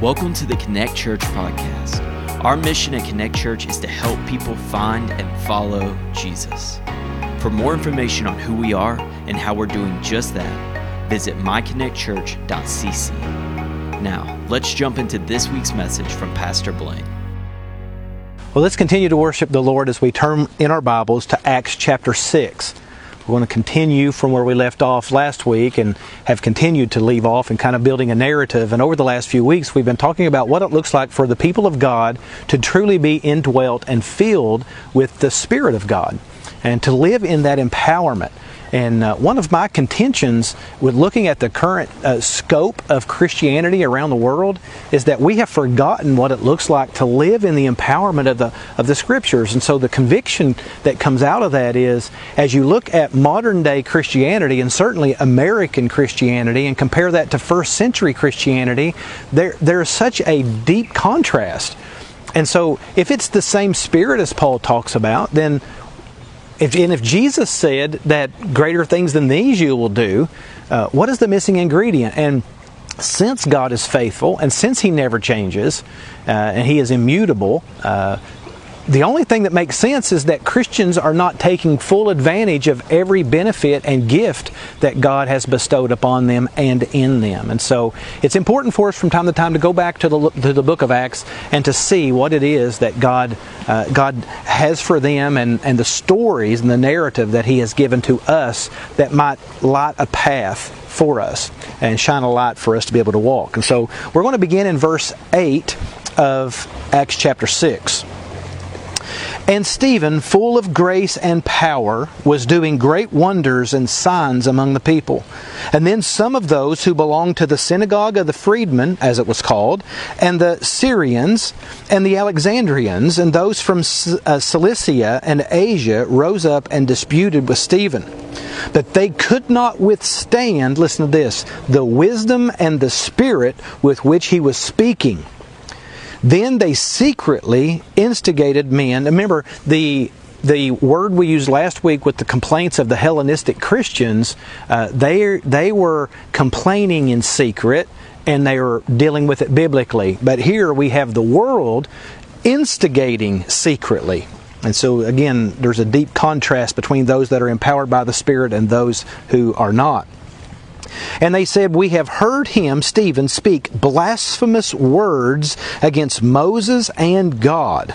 Welcome to the Connect Church podcast. Our mission at Connect Church is to help people find and follow Jesus. For more information on who we are and how we're doing just that, visit myconnectchurch.cc. Now, let's jump into this week's message from Pastor Blaine. Well, let's continue to worship the Lord as we turn in our Bibles to Acts chapter 6. We're going to continue from where we left off last week and have continued to leave off and kind of building a narrative. And over the last few weeks, we've been talking about what it looks like for the people of God to truly be indwelt and filled with the Spirit of God and to live in that empowerment. And uh, one of my contentions with looking at the current uh, scope of Christianity around the world is that we have forgotten what it looks like to live in the empowerment of the of the scriptures. And so the conviction that comes out of that is as you look at modern day Christianity and certainly American Christianity and compare that to first century Christianity, there there is such a deep contrast. And so if it's the same spirit as Paul talks about, then if, and if Jesus said that greater things than these you will do, uh, what is the missing ingredient? And since God is faithful and since He never changes uh, and He is immutable, uh, the only thing that makes sense is that Christians are not taking full advantage of every benefit and gift that God has bestowed upon them and in them. And so it's important for us from time to time to go back to the, to the book of Acts and to see what it is that God, uh, God has for them and, and the stories and the narrative that He has given to us that might light a path for us and shine a light for us to be able to walk. And so we're going to begin in verse 8 of Acts chapter 6. And Stephen, full of grace and power, was doing great wonders and signs among the people. And then some of those who belonged to the synagogue of the freedmen, as it was called, and the Cyrenians, and the Alexandrians, and those from uh, Cilicia and Asia rose up and disputed with Stephen. But they could not withstand, listen to this, the wisdom and the spirit with which he was speaking. Then they secretly instigated men. Remember, the the word we used last week with the complaints of the Hellenistic Christians, uh, they they were complaining in secret and they were dealing with it biblically. But here we have the world instigating secretly. And so again, there's a deep contrast between those that are empowered by the Spirit and those who are not. And they said, We have heard him, Stephen, speak blasphemous words against Moses and God.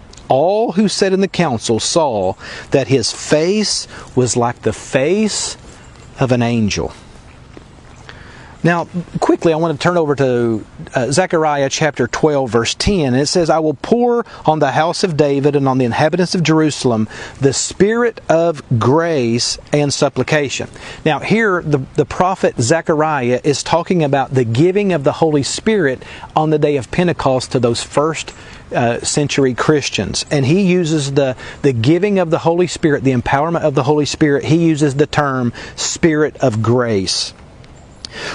all who sat in the council saw that his face was like the face of an angel. Now, quickly, I want to turn over to uh, Zechariah chapter 12, verse 10. It says, I will pour on the house of David and on the inhabitants of Jerusalem the spirit of grace and supplication. Now, here, the, the prophet Zechariah is talking about the giving of the Holy Spirit on the day of Pentecost to those first uh, century Christians. And he uses the, the giving of the Holy Spirit, the empowerment of the Holy Spirit, he uses the term spirit of grace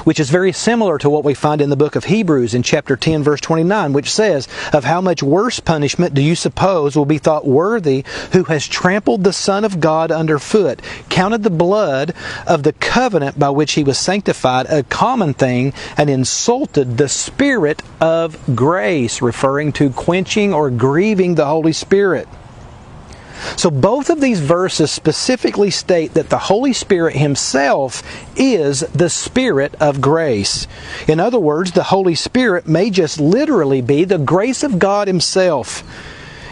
which is very similar to what we find in the book of Hebrews in chapter 10 verse 29 which says of how much worse punishment do you suppose will be thought worthy who has trampled the son of God underfoot counted the blood of the covenant by which he was sanctified a common thing and insulted the spirit of grace referring to quenching or grieving the holy spirit so both of these verses specifically state that the Holy Spirit Himself is the Spirit of grace. In other words, the Holy Spirit may just literally be the grace of God Himself.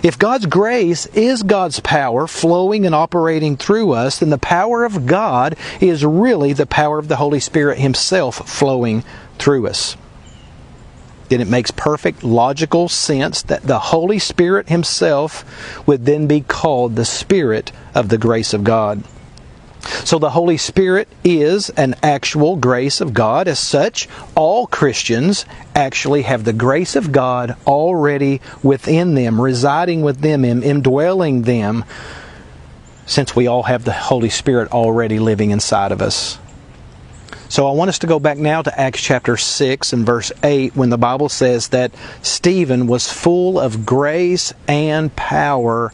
If God's grace is God's power flowing and operating through us, then the power of God is really the power of the Holy Spirit Himself flowing through us then it makes perfect logical sense that the Holy Spirit Himself would then be called the Spirit of the grace of God. So the Holy Spirit is an actual grace of God. As such, all Christians actually have the grace of God already within them, residing with them, indwelling them, since we all have the Holy Spirit already living inside of us. So I want us to go back now to Acts chapter 6 and verse 8 when the Bible says that Stephen was full of grace and power.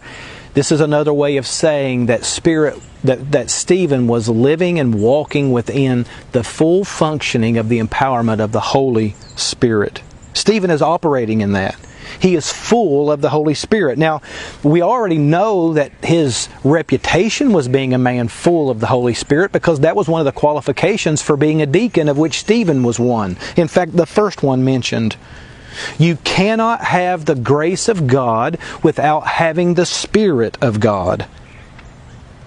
This is another way of saying that spirit that, that Stephen was living and walking within the full functioning of the empowerment of the Holy Spirit. Stephen is operating in that. He is full of the Holy Spirit. Now, we already know that his reputation was being a man full of the Holy Spirit because that was one of the qualifications for being a deacon, of which Stephen was one. In fact, the first one mentioned. You cannot have the grace of God without having the Spirit of God.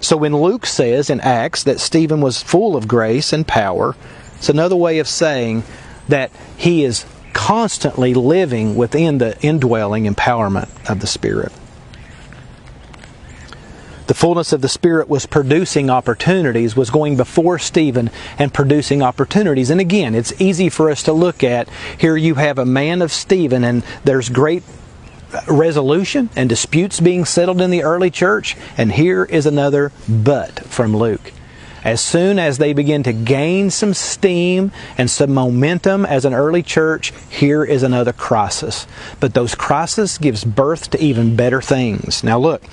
So when Luke says in Acts that Stephen was full of grace and power, it's another way of saying that he is constantly living within the indwelling empowerment of the Spirit. The fullness of the Spirit was producing opportunities, was going before Stephen and producing opportunities. And again, it's easy for us to look at. Here you have a man of Stephen, and there's great resolution and disputes being settled in the early church. And here is another but from Luke. As soon as they begin to gain some steam and some momentum as an early church, here is another crisis. But those crises gives birth to even better things. Now look,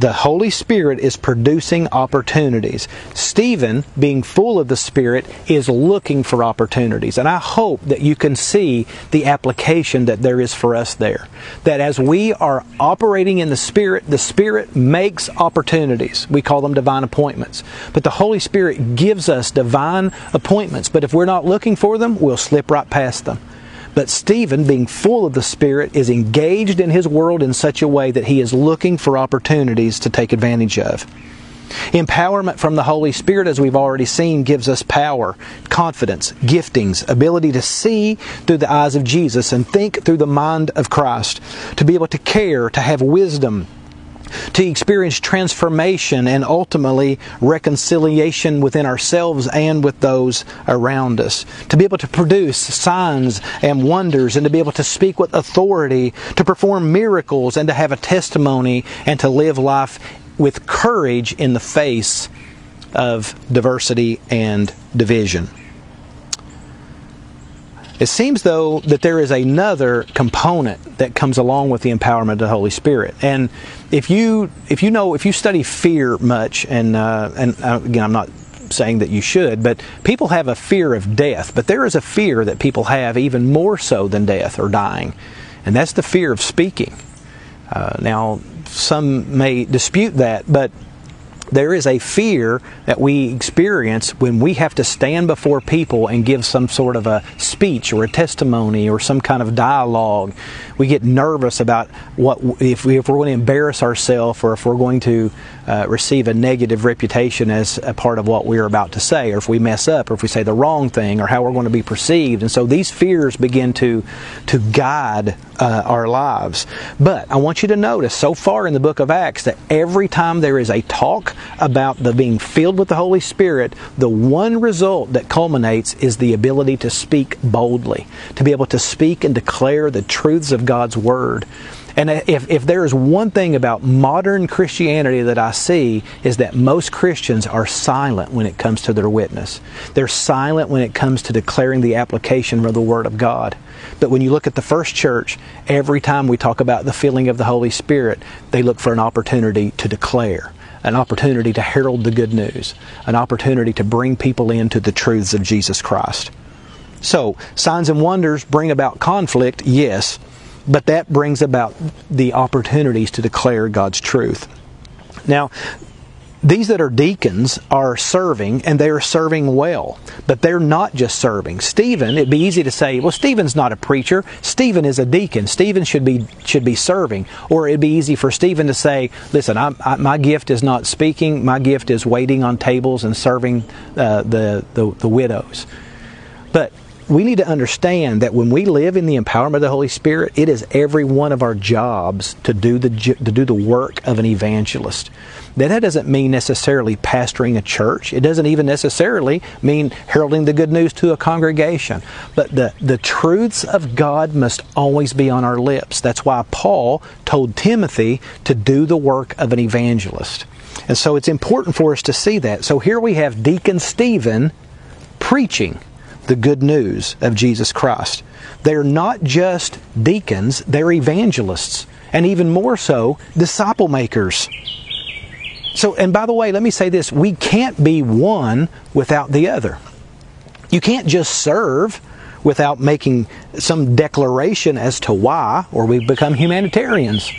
the Holy Spirit is producing opportunities. Stephen, being full of the Spirit, is looking for opportunities. And I hope that you can see the application that there is for us there. That as we are operating in the Spirit, the Spirit makes opportunities. We call them divine appointments. But the Holy Spirit Spirit gives us divine appointments, but if we're not looking for them, we'll slip right past them. But Stephen, being full of the Spirit, is engaged in his world in such a way that he is looking for opportunities to take advantage of. Empowerment from the Holy Spirit, as we've already seen, gives us power, confidence, giftings, ability to see through the eyes of Jesus and think through the mind of Christ, to be able to care, to have wisdom, to experience transformation and ultimately reconciliation within ourselves and with those around us. To be able to produce signs and wonders and to be able to speak with authority, to perform miracles and to have a testimony and to live life with courage in the face of diversity and division. It seems, though, that there is another component that comes along with the empowerment of the Holy Spirit. And if you if you know if you study fear much, and uh, and uh, again, I'm not saying that you should, but people have a fear of death. But there is a fear that people have even more so than death or dying, and that's the fear of speaking. Uh, now, some may dispute that, but there is a fear that we experience when we have to stand before people and give some sort of a speech or a testimony or some kind of dialogue. We get nervous about what if, we, if we're going to embarrass ourselves or if we're going to uh, receive a negative reputation as a part of what we're about to say, or if we mess up, or if we say the wrong thing, or how we're going to be perceived. And so these fears begin to to guide uh, our lives. But I want you to notice so far in the book of Acts that every time there is a talk about the being filled with the Holy Spirit, the one result that culminates is the ability to speak boldly, to be able to speak and declare the truths of God's Word. And if, if there is one thing about modern Christianity that I see is that most Christians are silent when it comes to their witness. They're silent when it comes to declaring the application of the Word of God. But when you look at the first church, every time we talk about the filling of the Holy Spirit, they look for an opportunity to declare an opportunity to herald the good news, an opportunity to bring people into the truths of Jesus Christ. So, signs and wonders bring about conflict, yes, but that brings about the opportunities to declare God's truth. Now, these that are deacons are serving and they are serving well, but they're not just serving. Stephen, it'd be easy to say, well, Stephen's not a preacher. Stephen is a deacon. Stephen should be should be serving. Or it'd be easy for Stephen to say, listen, I, I, my gift is not speaking. My gift is waiting on tables and serving uh, the, the the widows. But we need to understand that when we live in the empowerment of the Holy Spirit, it is every one of our jobs to do the to do the work of an evangelist. Now, that doesn't mean necessarily pastoring a church. It doesn't even necessarily mean heralding the good news to a congregation. But the, the truths of God must always be on our lips. That's why Paul told Timothy to do the work of an evangelist. And so it's important for us to see that. So here we have Deacon Stephen preaching the good news of Jesus Christ. They're not just deacons, they're evangelists, and even more so, disciple makers. So, and by the way, let me say this we can't be one without the other. You can't just serve without making some declaration as to why, or we become humanitarians.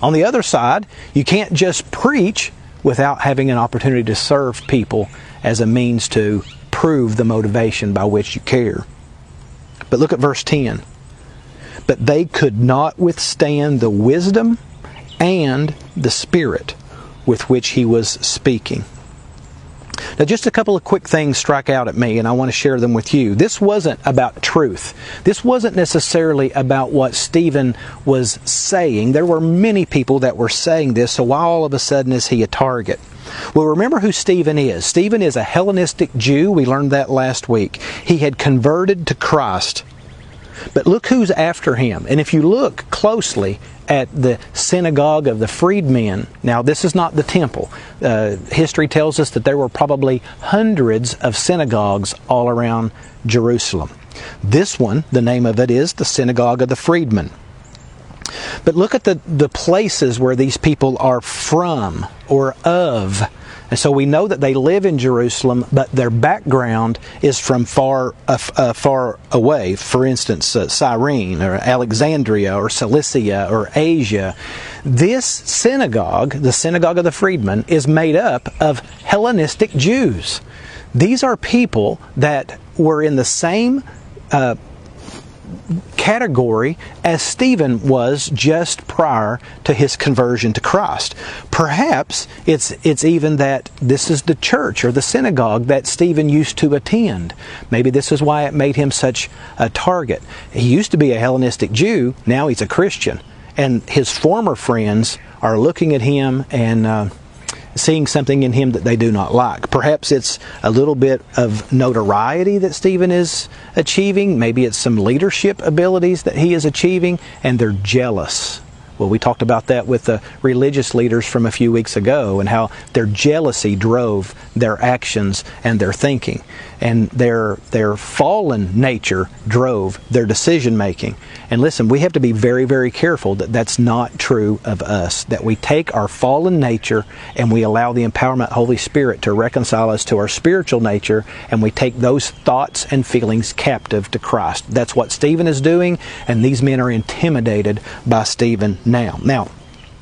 On the other side, you can't just preach without having an opportunity to serve people as a means to prove the motivation by which you care. But look at verse 10. But they could not withstand the wisdom and the spirit with which he was speaking. Now, just a couple of quick things strike out at me, and I want to share them with you. This wasn't about truth. This wasn't necessarily about what Stephen was saying. There were many people that were saying this, so why all of a sudden is he a target? Well, remember who Stephen is. Stephen is a Hellenistic Jew. We learned that last week. He had converted to Christ. But look who's after him. And if you look closely at the synagogue of the freedmen, now this is not the temple. Uh, history tells us that there were probably hundreds of synagogues all around Jerusalem. This one, the name of it is the synagogue of the freedmen. But look at the, the places where these people are from or of. And so we know that they live in Jerusalem, but their background is from far uh, uh, far away. For instance, uh, Cyrene or Alexandria or Cilicia or Asia. This synagogue, the synagogue of the freedmen, is made up of Hellenistic Jews. These are people that were in the same uh, category as Stephen was just prior to his conversion to Christ. Perhaps it's it's even that this is the church or the synagogue that Stephen used to attend. Maybe this is why it made him such a target. He used to be a Hellenistic Jew, now he's a Christian, and his former friends are looking at him and uh, seeing something in him that they do not like. Perhaps it's a little bit of notoriety that Stephen is achieving. Maybe it's some leadership abilities that he is achieving, and they're jealous. Well, we talked about that with the religious leaders from a few weeks ago and how their jealousy drove their actions and their thinking and their their fallen nature drove their decision making. And listen, we have to be very very careful that that's not true of us. That we take our fallen nature and we allow the empowerment Holy Spirit to reconcile us to our spiritual nature and we take those thoughts and feelings captive to Christ. That's what Stephen is doing and these men are intimidated by Stephen now. Now,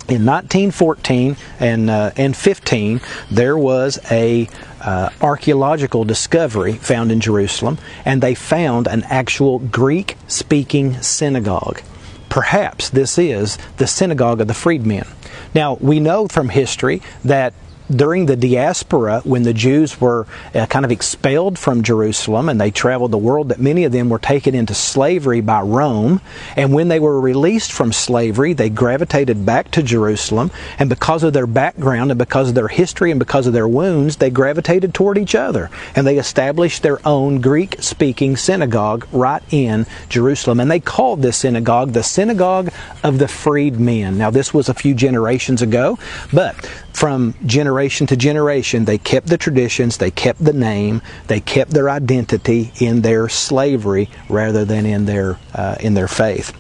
in 1914 and uh, and 15, there was a uh, archaeological discovery found in Jerusalem, and they found an actual Greek-speaking synagogue. Perhaps this is the synagogue of the freedmen. Now we know from history that during the diaspora, when the Jews were uh, kind of expelled from Jerusalem and they traveled the world, that many of them were taken into slavery by Rome. And when they were released from slavery, they gravitated back to Jerusalem. And because of their background and because of their history and because of their wounds, they gravitated toward each other. And they established their own Greek speaking synagogue right in Jerusalem. And they called this synagogue the Synagogue of the Freedmen. Now, this was a few generations ago, but from generation to generation, they kept the traditions, they kept the name, they kept their identity in their slavery rather than in their uh, in their faith.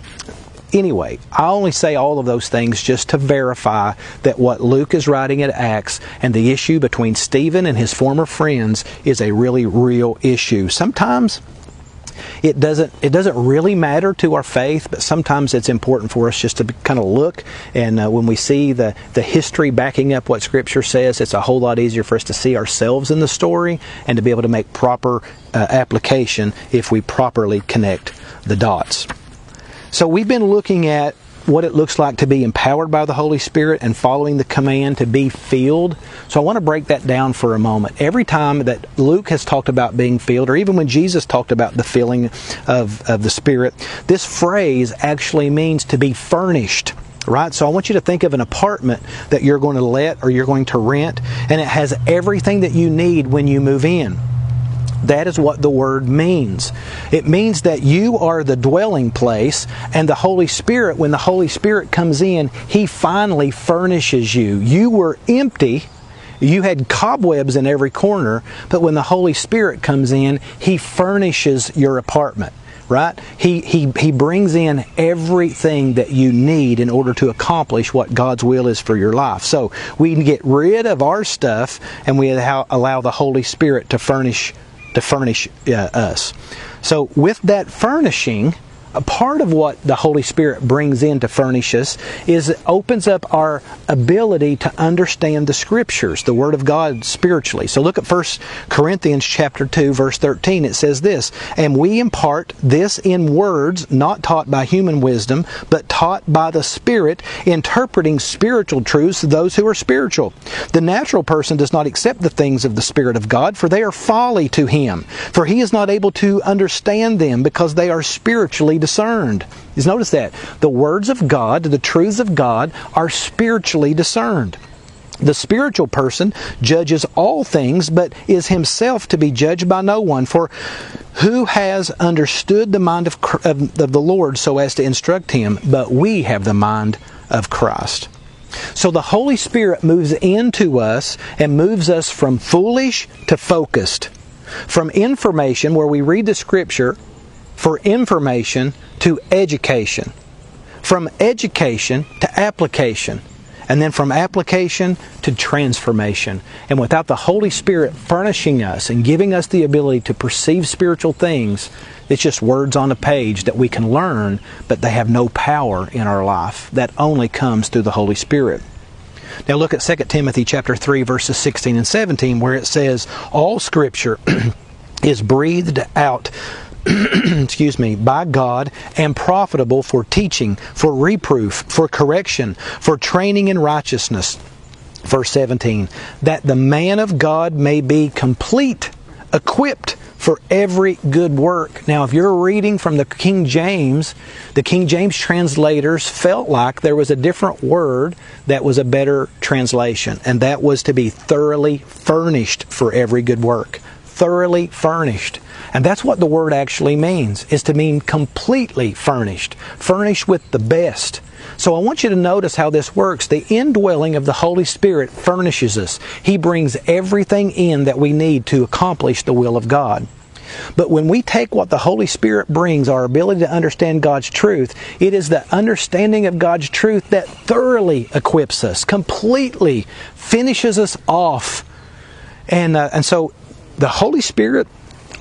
Anyway, I only say all of those things just to verify that what Luke is writing at Acts and the issue between Stephen and his former friends is a really real issue. Sometimes it doesn't it doesn't really matter to our faith, but sometimes it's important for us just to kind of look and uh, when we see the the history backing up what Scripture says, it's a whole lot easier for us to see ourselves in the story and to be able to make proper uh, application if we properly connect the dots. So we've been looking at what it looks like to be empowered by the Holy Spirit and following the command to be filled. So I want to break that down for a moment. Every time that Luke has talked about being filled, or even when Jesus talked about the filling of, of the Spirit, this phrase actually means to be furnished right? So I want you to think of an apartment that you're going to let or you're going to rent, and it has everything that you need when you move in. That is what the word means. It means that you are the dwelling place, and the Holy Spirit, when the Holy Spirit comes in, He finally furnishes you. You were empty. You had cobwebs in every corner, but when the Holy Spirit comes in, He furnishes your apartment right? He, he, he brings in everything that you need in order to accomplish what God's will is for your life. So we can get rid of our stuff and we allow the Holy Spirit to furnish to furnish uh, us. So, with that furnishing, a part of what the Holy Spirit brings in to furnish us is it opens up our ability to understand the Scriptures, the Word of God spiritually. So look at 1 Corinthians chapter 2, verse 13. It says this, And we impart this in words not taught by human wisdom, but taught by the Spirit, interpreting spiritual truths to those who are spiritual. The natural person does not accept the things of the Spirit of God, for they are folly to him. For he is not able to understand them because they are spiritually discerned. Just notice that. The words of God, the truths of God, are spiritually discerned. The spiritual person judges all things, but is himself to be judged by no one. For who has understood the mind of, of, of, the Lord so as to instruct him? But we have the mind of Christ. So the Holy Spirit moves into us and moves us from foolish to focused. From information, where we read the Scripture, for information to education, from education to application, and then from application to transformation. And without the Holy Spirit furnishing us and giving us the ability to perceive spiritual things, it's just words on a page that we can learn, but they have no power in our life. That only comes through the Holy Spirit. Now look at 2 Timothy chapter 3 verses 16 and 17 where it says all scripture is breathed out excuse me, by God and profitable for teaching, for reproof, for correction, for training in righteousness. Verse 17, that the man of God may be complete, equipped for every good work. Now, if you're reading from the King James, the King James translators felt like there was a different word that was a better translation, and that was to be thoroughly furnished for every good work. Thoroughly furnished. And that's what the word actually means, is to mean completely furnished, furnished with the best. So I want you to notice how this works. The indwelling of the Holy Spirit furnishes us. He brings everything in that we need to accomplish the will of God. But when we take what the Holy Spirit brings, our ability to understand God's truth, it is the understanding of God's truth that thoroughly equips us, completely finishes us off. And, uh, and so the Holy Spirit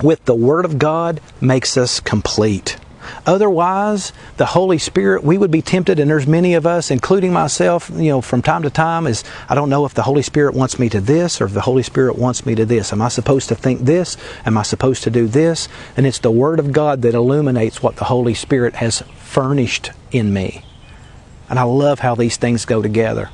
with the Word of God makes us complete. Otherwise, the Holy Spirit, we would be tempted, and there's many of us, including myself, you know, from time to time, is I don't know if the Holy Spirit wants me to this or if the Holy Spirit wants me to this. Am I supposed to think this? Am I supposed to do this? And it's the Word of God that illuminates what the Holy Spirit has furnished in me. And I love how these things go together.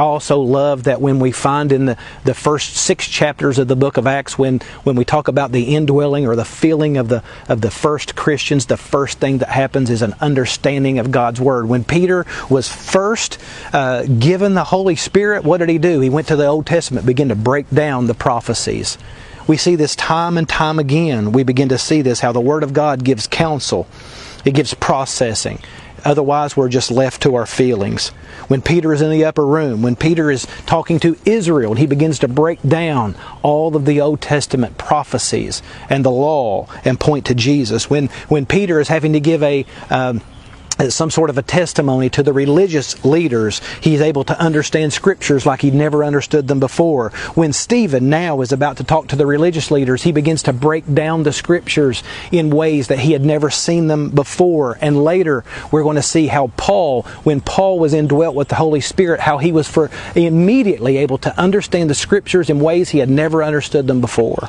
I also love that when we find in the, the first six chapters of the book of Acts, when, when we talk about the indwelling or the feeling of the, of the first Christians, the first thing that happens is an understanding of God's Word. When Peter was first uh, given the Holy Spirit, what did he do? He went to the Old Testament, began to break down the prophecies. We see this time and time again. We begin to see this how the Word of God gives counsel, it gives processing. Otherwise, we're just left to our feelings. When Peter is in the upper room, when Peter is talking to Israel, and he begins to break down all of the Old Testament prophecies and the law and point to Jesus. When, when Peter is having to give a um, some sort of a testimony to the religious leaders. He's able to understand scriptures like he'd never understood them before. When Stephen now is about to talk to the religious leaders, he begins to break down the scriptures in ways that he had never seen them before. And later, we're going to see how Paul, when Paul was indwelt with the Holy Spirit, how he was for immediately able to understand the scriptures in ways he had never understood them before.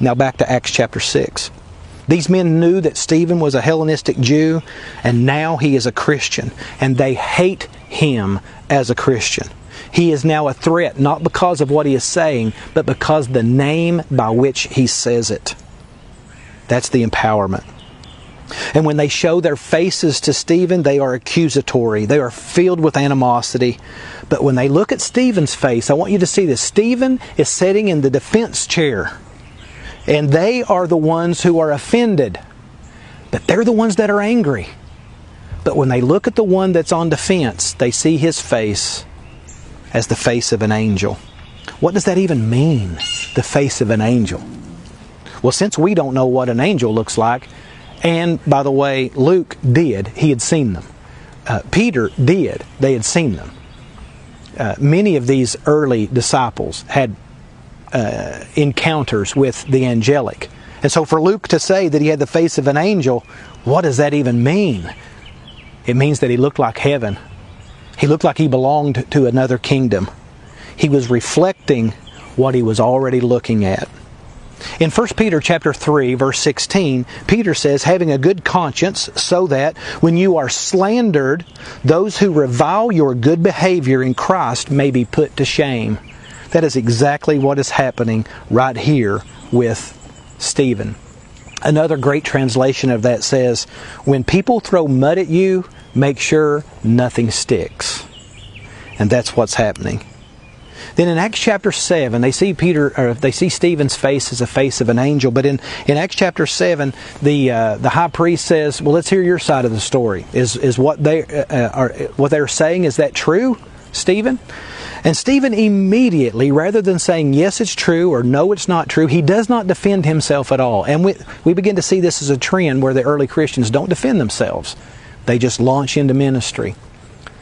Now back to Acts chapter 6. These men knew that Stephen was a Hellenistic Jew, and now he is a Christian, and they hate him as a Christian. He is now a threat, not because of what he is saying, but because the name by which he says it. That's the empowerment. And when they show their faces to Stephen, they are accusatory. They are filled with animosity. But when they look at Stephen's face, I want you to see this. Stephen is sitting in the defense chair. And they are the ones who are offended. But they're the ones that are angry. But when they look at the one that's on defense, they see his face as the face of an angel. What does that even mean, the face of an angel? Well, since we don't know what an angel looks like, and by the way, Luke did, he had seen them. Uh, Peter did, they had seen them. Uh, many of these early disciples had uh, encounters with the angelic. And so for Luke to say that he had the face of an angel, what does that even mean? It means that he looked like heaven. He looked like he belonged to another kingdom. He was reflecting what he was already looking at. In 1 Peter chapter 3 verse 16, Peter says, "Having a good conscience, so that when you are slandered, those who revile your good behavior in Christ may be put to shame." That is exactly what is happening right here with Stephen. Another great translation of that says, "When people throw mud at you, make sure nothing sticks." And that's what's happening. Then in Acts chapter 7, they see Peter, or they see Stephen's face as a face of an angel. But in, in Acts chapter 7, the, uh, the high priest says, well, let's hear your side of the story. Is, is what they, uh, are, what they're saying, is that true, Stephen? And Stephen immediately, rather than saying yes, it's true or no, it's not true, he does not defend himself at all. And we, we begin to see this as a trend where the early Christians don't defend themselves. They just launch into ministry.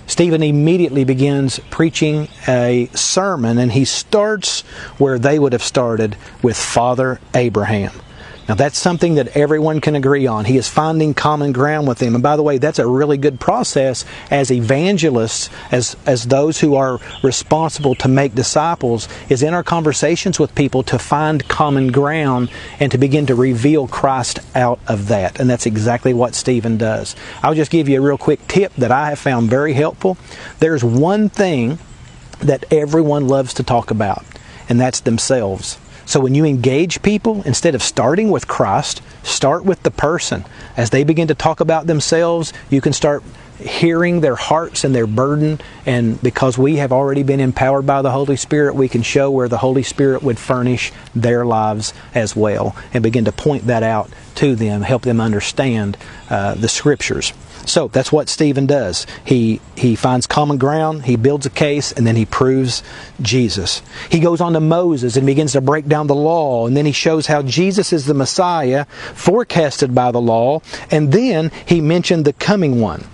Stephen immediately begins preaching a sermon, and he starts where they would have started with Father Abraham. Now, that's something that everyone can agree on. He is finding common ground with them. And by the way, that's a really good process as evangelists, as, as those who are responsible to make disciples, is in our conversations with people to find common ground and to begin to reveal Christ out of that. And that's exactly what Stephen does. I'll just give you a real quick tip that I have found very helpful. There's one thing that everyone loves to talk about, and that's themselves. So when you engage people, instead of starting with Christ, start with the person. As they begin to talk about themselves, you can start hearing their hearts and their burden. And because we have already been empowered by the Holy Spirit, we can show where the Holy Spirit would furnish their lives as well and begin to point that out to them, help them understand uh, the Scriptures. So that's what Stephen does. He he finds common ground, he builds a case, and then he proves Jesus. He goes on to Moses and begins to break down the law, and then he shows how Jesus is the Messiah forecasted by the law, and then he mentioned the coming one.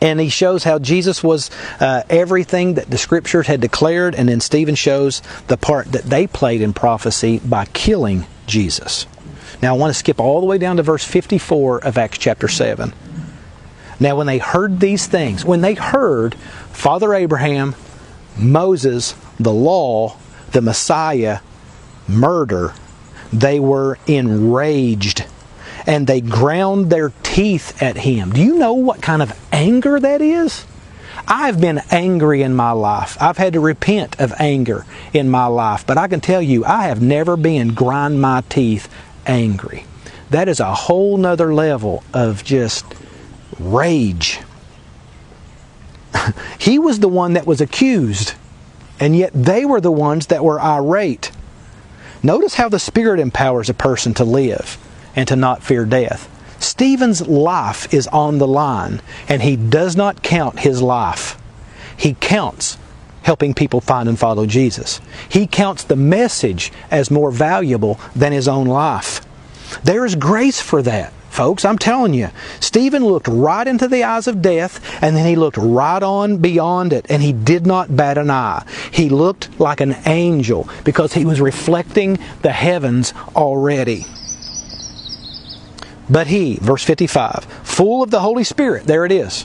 And he shows how Jesus was uh, everything that the scriptures had declared, and then Stephen shows the part that they played in prophecy by killing Jesus. Now I want to skip all the way down to verse 54 of Acts chapter 7. Now, when they heard these things, when they heard Father Abraham, Moses, the law, the Messiah, murder, they were enraged and they ground their teeth at him. Do you know what kind of anger that is? I've been angry in my life. I've had to repent of anger in my life, but I can tell you, I have never been grind my teeth angry. That is a whole nother level of just rage. he was the one that was accused, and yet they were the ones that were irate. Notice how the Spirit empowers a person to live and to not fear death. Stephen's life is on the line, and he does not count his life. He counts helping people find and follow Jesus. He counts the message as more valuable than his own life. There is grace for that. Folks, I'm telling you, Stephen looked right into the eyes of death and then he looked right on beyond it and he did not bat an eye. He looked like an angel because he was reflecting the heavens already. But he, verse 55, full of the Holy Spirit, there it is.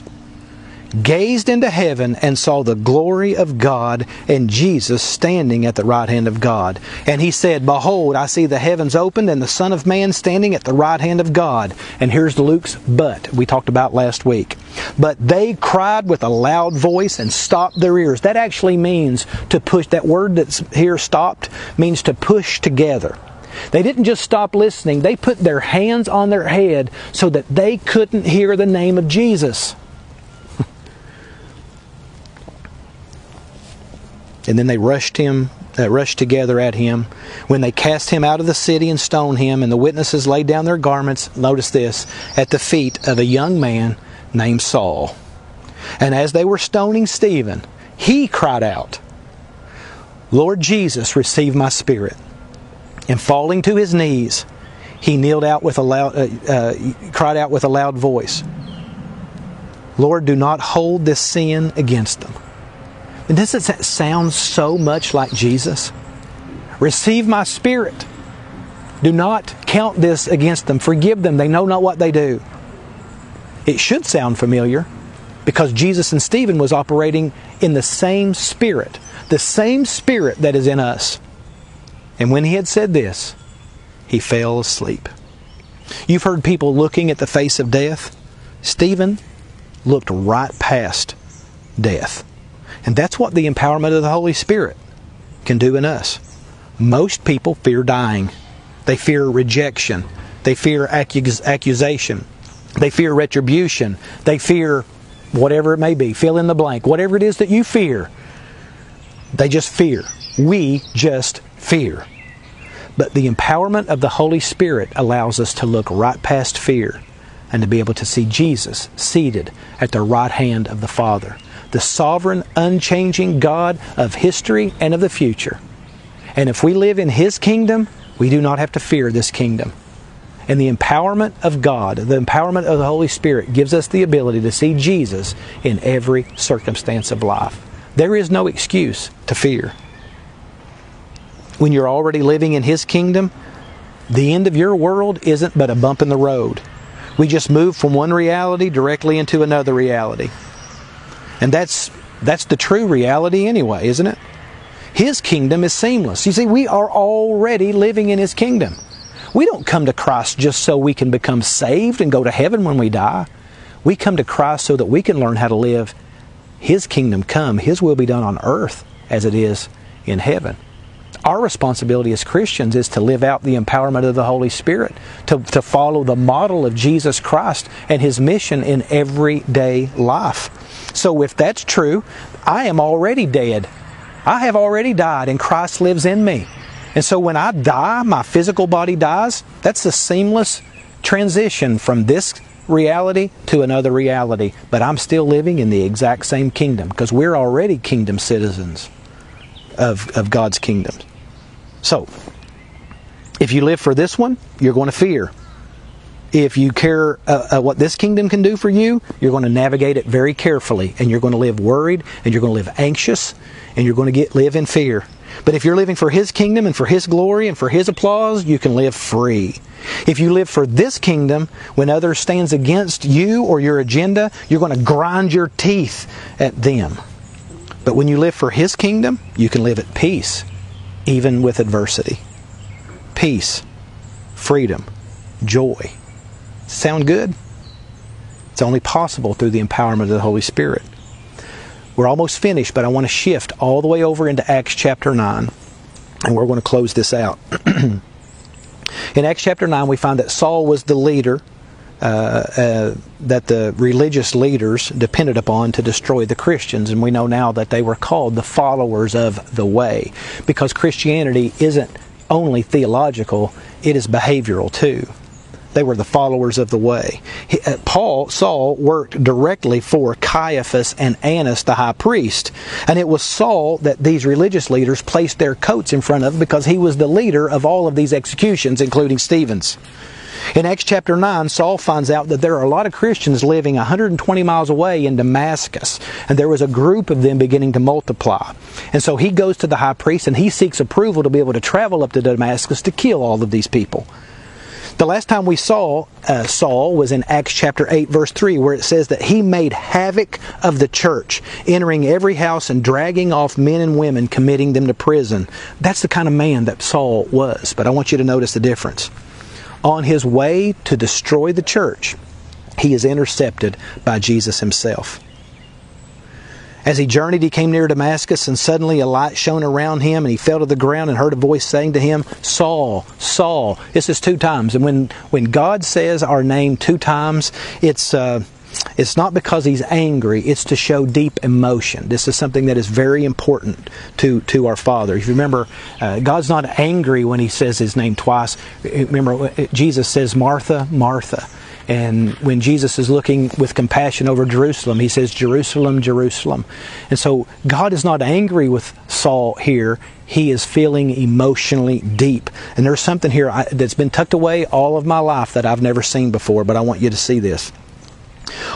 Gazed into heaven and saw the glory of God and Jesus standing at the right hand of God. And he said, Behold, I see the heavens opened and the Son of Man standing at the right hand of God. And here's Luke's but we talked about last week. But they cried with a loud voice and stopped their ears. That actually means to push. That word that's here stopped means to push together. They didn't just stop listening, they put their hands on their head so that they couldn't hear the name of Jesus. And then they rushed him uh, rushed together at him. When they cast him out of the city and stoned him and the witnesses laid down their garments notice this at the feet of a young man named Saul. And as they were stoning Stephen he cried out Lord Jesus receive my spirit. And falling to his knees he kneeled out with a loud uh, uh, cried out with a loud voice Lord do not hold this sin against them and doesn't that sound so much like Jesus? Receive my spirit. Do not count this against them. Forgive them. They know not what they do. It should sound familiar because Jesus and Stephen was operating in the same spirit, the same spirit that is in us. And when he had said this, he fell asleep. You've heard people looking at the face of death. Stephen looked right past death. And that's what the empowerment of the Holy Spirit can do in us. Most people fear dying, they fear rejection, they fear accus- accusation, they fear retribution, they fear whatever it may be, fill in the blank, whatever it is that you fear. They just fear. We just fear. But the empowerment of the Holy Spirit allows us to look right past fear and to be able to see Jesus seated at the right hand of the Father the sovereign, unchanging God of history and of the future. And if we live in His kingdom, we do not have to fear this kingdom. And the empowerment of God, the empowerment of the Holy Spirit, gives us the ability to see Jesus in every circumstance of life. There is no excuse to fear. When you're already living in His kingdom, the end of your world isn't but a bump in the road. We just move from one reality directly into another reality. And that's that's the true reality anyway, isn't it? His kingdom is seamless. You see, we are already living in His kingdom. We don't come to Christ just so we can become saved and go to heaven when we die. We come to Christ so that we can learn how to live His kingdom come, His will be done on earth as it is in heaven. Our responsibility as Christians is to live out the empowerment of the Holy Spirit, to, to follow the model of Jesus Christ and His mission in everyday life. So if that's true, I am already dead. I have already died and Christ lives in me. And so when I die, my physical body dies, that's a seamless transition from this reality to another reality. But I'm still living in the exact same kingdom because we're already kingdom citizens of, of God's kingdom. So, if you live for this one, you're going to fear if you care uh, uh, what this kingdom can do for you, you're going to navigate it very carefully, and you're going to live worried, and you're going to live anxious, and you're going to get live in fear. But if you're living for His kingdom and for His glory and for His applause, you can live free. If you live for this kingdom, when others stands against you or your agenda, you're going to grind your teeth at them. But when you live for His kingdom, you can live at peace, even with adversity. Peace, freedom, joy. Sound good? It's only possible through the empowerment of the Holy Spirit. We're almost finished, but I want to shift all the way over into Acts chapter 9, and we're going to close this out. In Acts chapter 9, we find that Saul was the leader that the religious leaders depended upon to destroy the Christians, and we know now that they were called the followers of the way because Christianity isn't only theological, it is behavioral too. They were the followers of the way. Uh, Paul, Saul, worked directly for Caiaphas and Annas, the high priest. And it was Saul that these religious leaders placed their coats in front of because he was the leader of all of these executions, including Stephen's. In Acts chapter 9, Saul finds out that there are a lot of Christians living 120 miles away in Damascus, and there was a group of them beginning to multiply. And so he goes to the high priest and he seeks approval to be able to travel up to Damascus to kill all of these people. The last time we saw uh, Saul was in Acts chapter 8, verse 3, where it says that he made havoc of the church, entering every house and dragging off men and women, committing them to prison. That's the kind of man that Saul was. But I want you to notice the difference. On his way to destroy the church, he is intercepted by Jesus himself. As he journeyed, he came near Damascus, and suddenly a light shone around him, and he fell to the ground and heard a voice saying to him, Saul, Saul. This is two times. And when, when God says our name two times, it's. Uh, it's not because he's angry, it's to show deep emotion. This is something that is very important to, to our Father. If you remember, uh, God's not angry when he says his name twice. Remember, Jesus says, Martha, Martha. And when Jesus is looking with compassion over Jerusalem, he says, Jerusalem, Jerusalem. And so God is not angry with Saul here. He is feeling emotionally deep. And there's something here that's been tucked away all of my life that I've never seen before, but I want you to see this.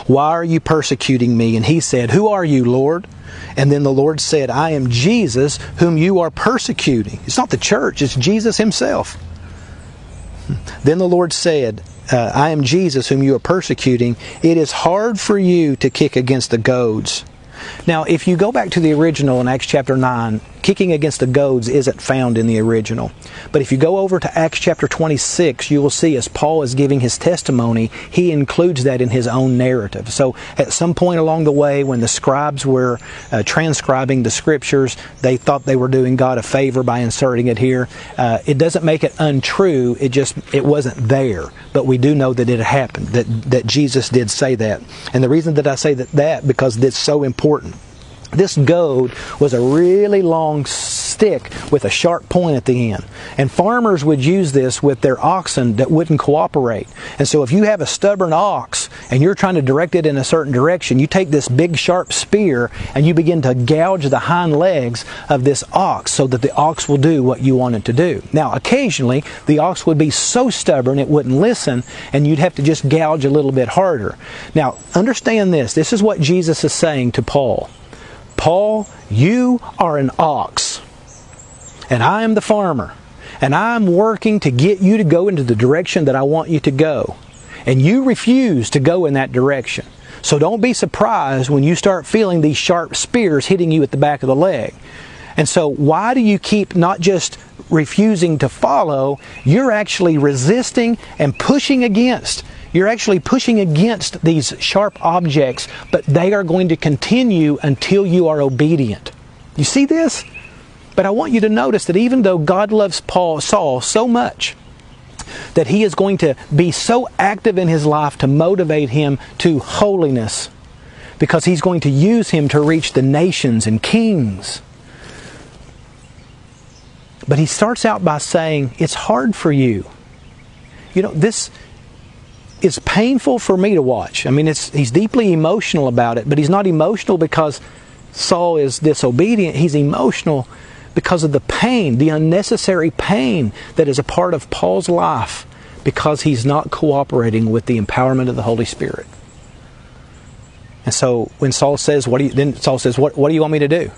Why are you persecuting me? And he said, Who are you, Lord? And then the Lord said, I am Jesus whom you are persecuting. It's not the church, it's Jesus himself. Then the Lord said, uh, I am Jesus whom you are persecuting. It is hard for you to kick against the goads. Now, if you go back to the original in Acts chapter 9, kicking against the goads isn't found in the original. But if you go over to Acts chapter 26, you will see as Paul is giving his testimony, he includes that in his own narrative. So at some point along the way, when the scribes were uh, transcribing the scriptures, they thought they were doing God a favor by inserting it here. Uh, it doesn't make it untrue. It just it wasn't there. But we do know that it happened. That that Jesus did say that. And the reason that I say that that because it's so important. This goad was a really long stick with a sharp point at the end. And farmers would use this with their oxen that wouldn't cooperate. And so if you have a stubborn ox and you're trying to direct it in a certain direction, you take this big sharp spear and you begin to gouge the hind legs of this ox so that the ox will do what you want it to do. Now, occasionally, the ox would be so stubborn it wouldn't listen and you'd have to just gouge a little bit harder. Now, understand this. This is what Jesus is saying to Paul. Paul, you are an ox, and I am the farmer, and I'm working to get you to go into the direction that I want you to go. And you refuse to go in that direction. So don't be surprised when you start feeling these sharp spears hitting you at the back of the leg. And so, why do you keep not just refusing to follow, you're actually resisting and pushing against? You're actually pushing against these sharp objects, but they are going to continue until you are obedient. You see this? But I want you to notice that even though God loves Paul Saul so much, that he is going to be so active in his life to motivate him to holiness because he's going to use him to reach the nations and kings. But he starts out by saying, It's hard for you. You know, this it's painful for me to watch. I mean, it's he's deeply emotional about it, but he's not emotional because Saul is disobedient. He's emotional because of the pain, the unnecessary pain that is a part of Paul's life because he's not cooperating with the empowerment of the Holy Spirit. And so when Saul says, "What do you?" Then Saul says, "What, what do you want me to do?"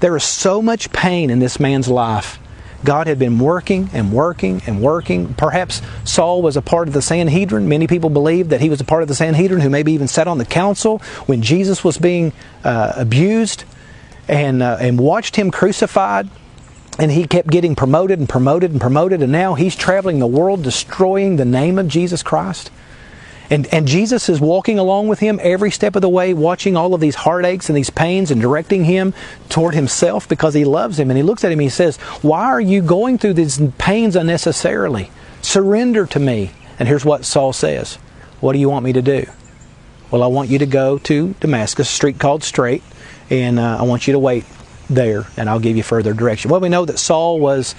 There is so much pain in this man's life God had been working and working and working. Perhaps Saul was a part of the Sanhedrin. Many people believe that he was a part of the Sanhedrin who maybe even sat on the council when Jesus was being uh, abused and, uh, and watched him crucified. And he kept getting promoted and promoted and promoted, and now he's traveling the world destroying the name of Jesus Christ. And, and Jesus is walking along with him every step of the way, watching all of these heartaches and these pains and directing him toward himself because he loves him. And he looks at him and he says, Why are you going through these pains unnecessarily? Surrender to me. And here's what Saul says What do you want me to do? Well, I want you to go to Damascus, a street called Straight, and uh, I want you to wait there, and I'll give you further direction. Well, we know that Saul was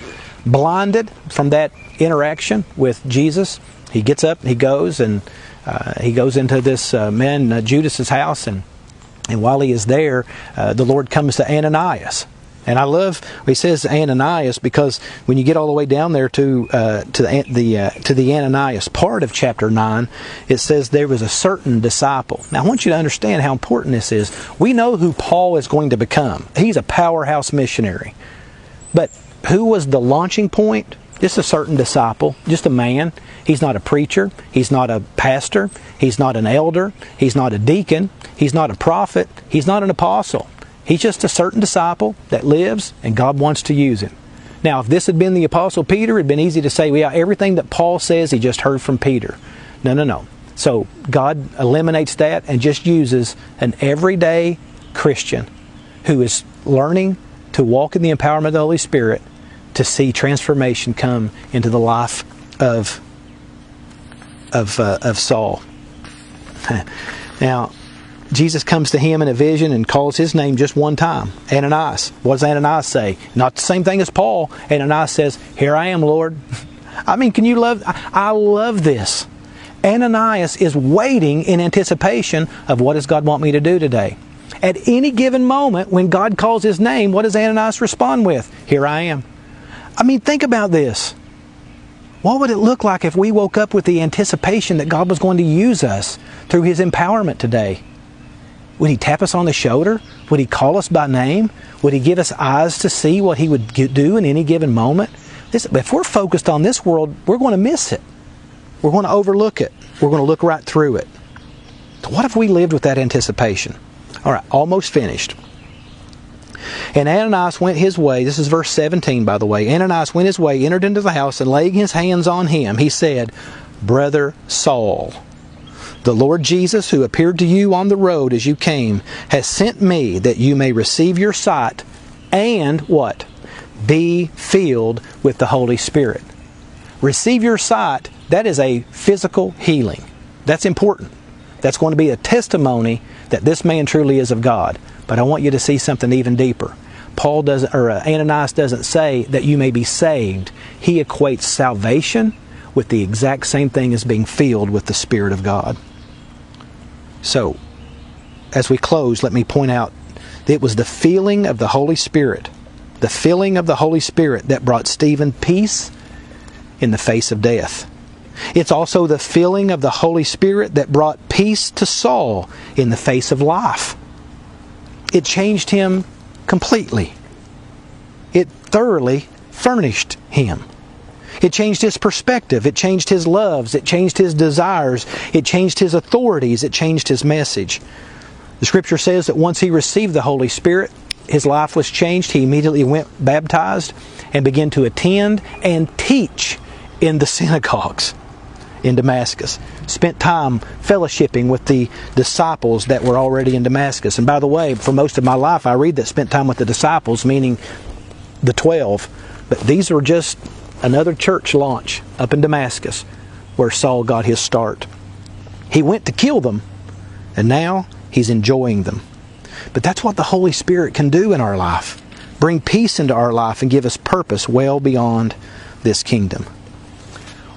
blinded from that interaction with Jesus. He gets up, he goes, and uh, he goes into this uh, man uh, Judas's house, and and while he is there, uh, the Lord comes to Ananias. And I love he says Ananias because when you get all the way down there to uh, to the the, uh, to the Ananias part of chapter nine, it says there was a certain disciple. Now I want you to understand how important this is. We know who Paul is going to become. He's a powerhouse missionary, but who was the launching point? Just a certain disciple, just a man. He's not a preacher. He's not a pastor. He's not an elder. He's not a deacon. He's not a prophet. He's not an apostle. He's just a certain disciple that lives and God wants to use him. Now, if this had been the apostle Peter, it'd been easy to say, well, everything that Paul says, he just heard from Peter. No, no, no. So God eliminates that and just uses an everyday Christian who is learning to walk in the empowerment of the Holy Spirit to see transformation come into the life of of uh, of Saul. now, Jesus comes to him in a vision and calls his name just one time, Ananias. What does Ananias say? Not the same thing as Paul. Ananias says, "Here I am, Lord." I mean, can you love? I love this. Ananias is waiting in anticipation of what does God want me to do today. At any given moment, when God calls his name, what does Ananias respond with? Here I am. I mean, think about this. What would it look like if we woke up with the anticipation that God was going to use us through his empowerment today? Would he tap us on the shoulder? Would he call us by name? Would he give us eyes to see what he would do in any given moment? This, if we're focused on this world, we're going to miss it. We're going to overlook it. We're going to look right through it. What if we lived with that anticipation? All right, almost finished. And Ananias went his way. This is verse 17, by the way. Ananias went his way, entered into the house, and laying his hands on him, he said, Brother Saul, the Lord Jesus, who appeared to you on the road as you came, has sent me that you may receive your sight and what? Be filled with the Holy Spirit. Receive your sight, that is a physical healing. That's important. That's going to be a testimony that this man truly is of God. But I want you to see something even deeper. Paul doesn't, or uh, Ananias doesn't say that you may be saved. He equates salvation with the exact same thing as being filled with the Spirit of God. So, as we close, let me point out that it was the feeling of the Holy Spirit, the filling of the Holy Spirit that brought Stephen peace in the face of death. It's also the filling of the Holy Spirit that brought peace to Saul in the face of life. It changed him completely. It thoroughly furnished him. It changed his perspective. It changed his loves. It changed his desires. It changed his authorities. It changed his message. The scripture says that once he received the Holy Spirit, his life was changed. He immediately went baptized and began to attend and teach in the synagogues in Damascus. Spent time fellowshipping with the disciples that were already in Damascus. And by the way, for most of my life, I read that spent time with the disciples, meaning the 12. But these were just another church launch up in Damascus where Saul got his start. He went to kill them, and now he's enjoying them. But that's what the Holy Spirit can do in our life bring peace into our life and give us purpose well beyond this kingdom.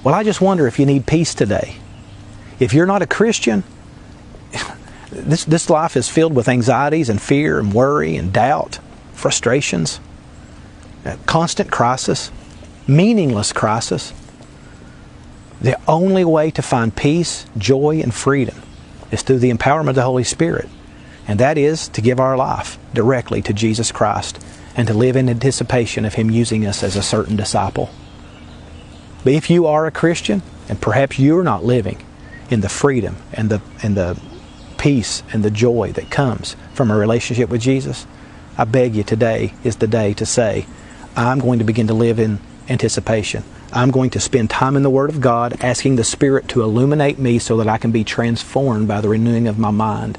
Well, I just wonder if you need peace today. If you're not a Christian, this, this life is filled with anxieties and fear and worry and doubt, frustrations, constant crisis, meaningless crisis. The only way to find peace, joy, and freedom is through the empowerment of the Holy Spirit. And that is to give our life directly to Jesus Christ and to live in anticipation of Him using us as a certain disciple. But if you are a Christian, and perhaps you're not living in the freedom and the, and the peace and the joy that comes from a relationship with Jesus, I beg you today is the day to say, I'm going to begin to live in anticipation. I'm going to spend time in the Word of God, asking the Spirit to illuminate me so that I can be transformed by the renewing of my mind.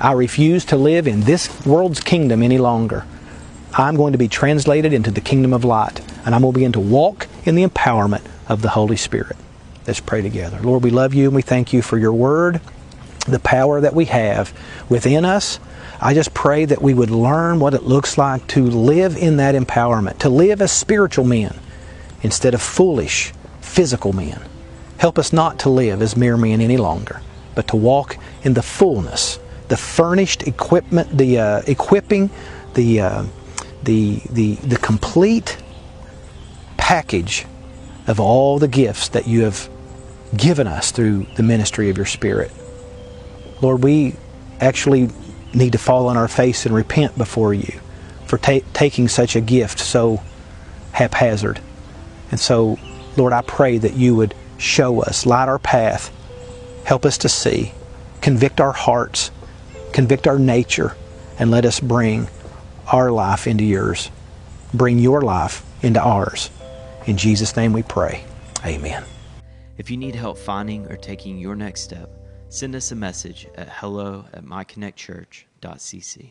I refuse to live in this world's kingdom any longer. I'm going to be translated into the kingdom of light, and I'm going to begin to walk in the empowerment of the Holy Spirit. Let's pray together. Lord, we love you and we thank you for your word, the power that we have within us. I just pray that we would learn what it looks like to live in that empowerment, to live as spiritual men instead of foolish physical men. Help us not to live as mere men any longer, but to walk in the fullness, the furnished equipment, the uh, equipping, the, uh, the, the, the complete package of all the gifts that you have given us through the ministry of your Spirit. Lord, we actually need to fall on our face and repent before you for ta- taking such a gift so haphazard. And so Lord, I pray that you would show us, light our path, help us to see, convict our hearts, convict our nature, and let us bring our life into yours. Bring your life into ours. In Jesus' name we pray. Amen. If you need help finding or taking your next step, send us a message at hello at myconnectchurch.cc.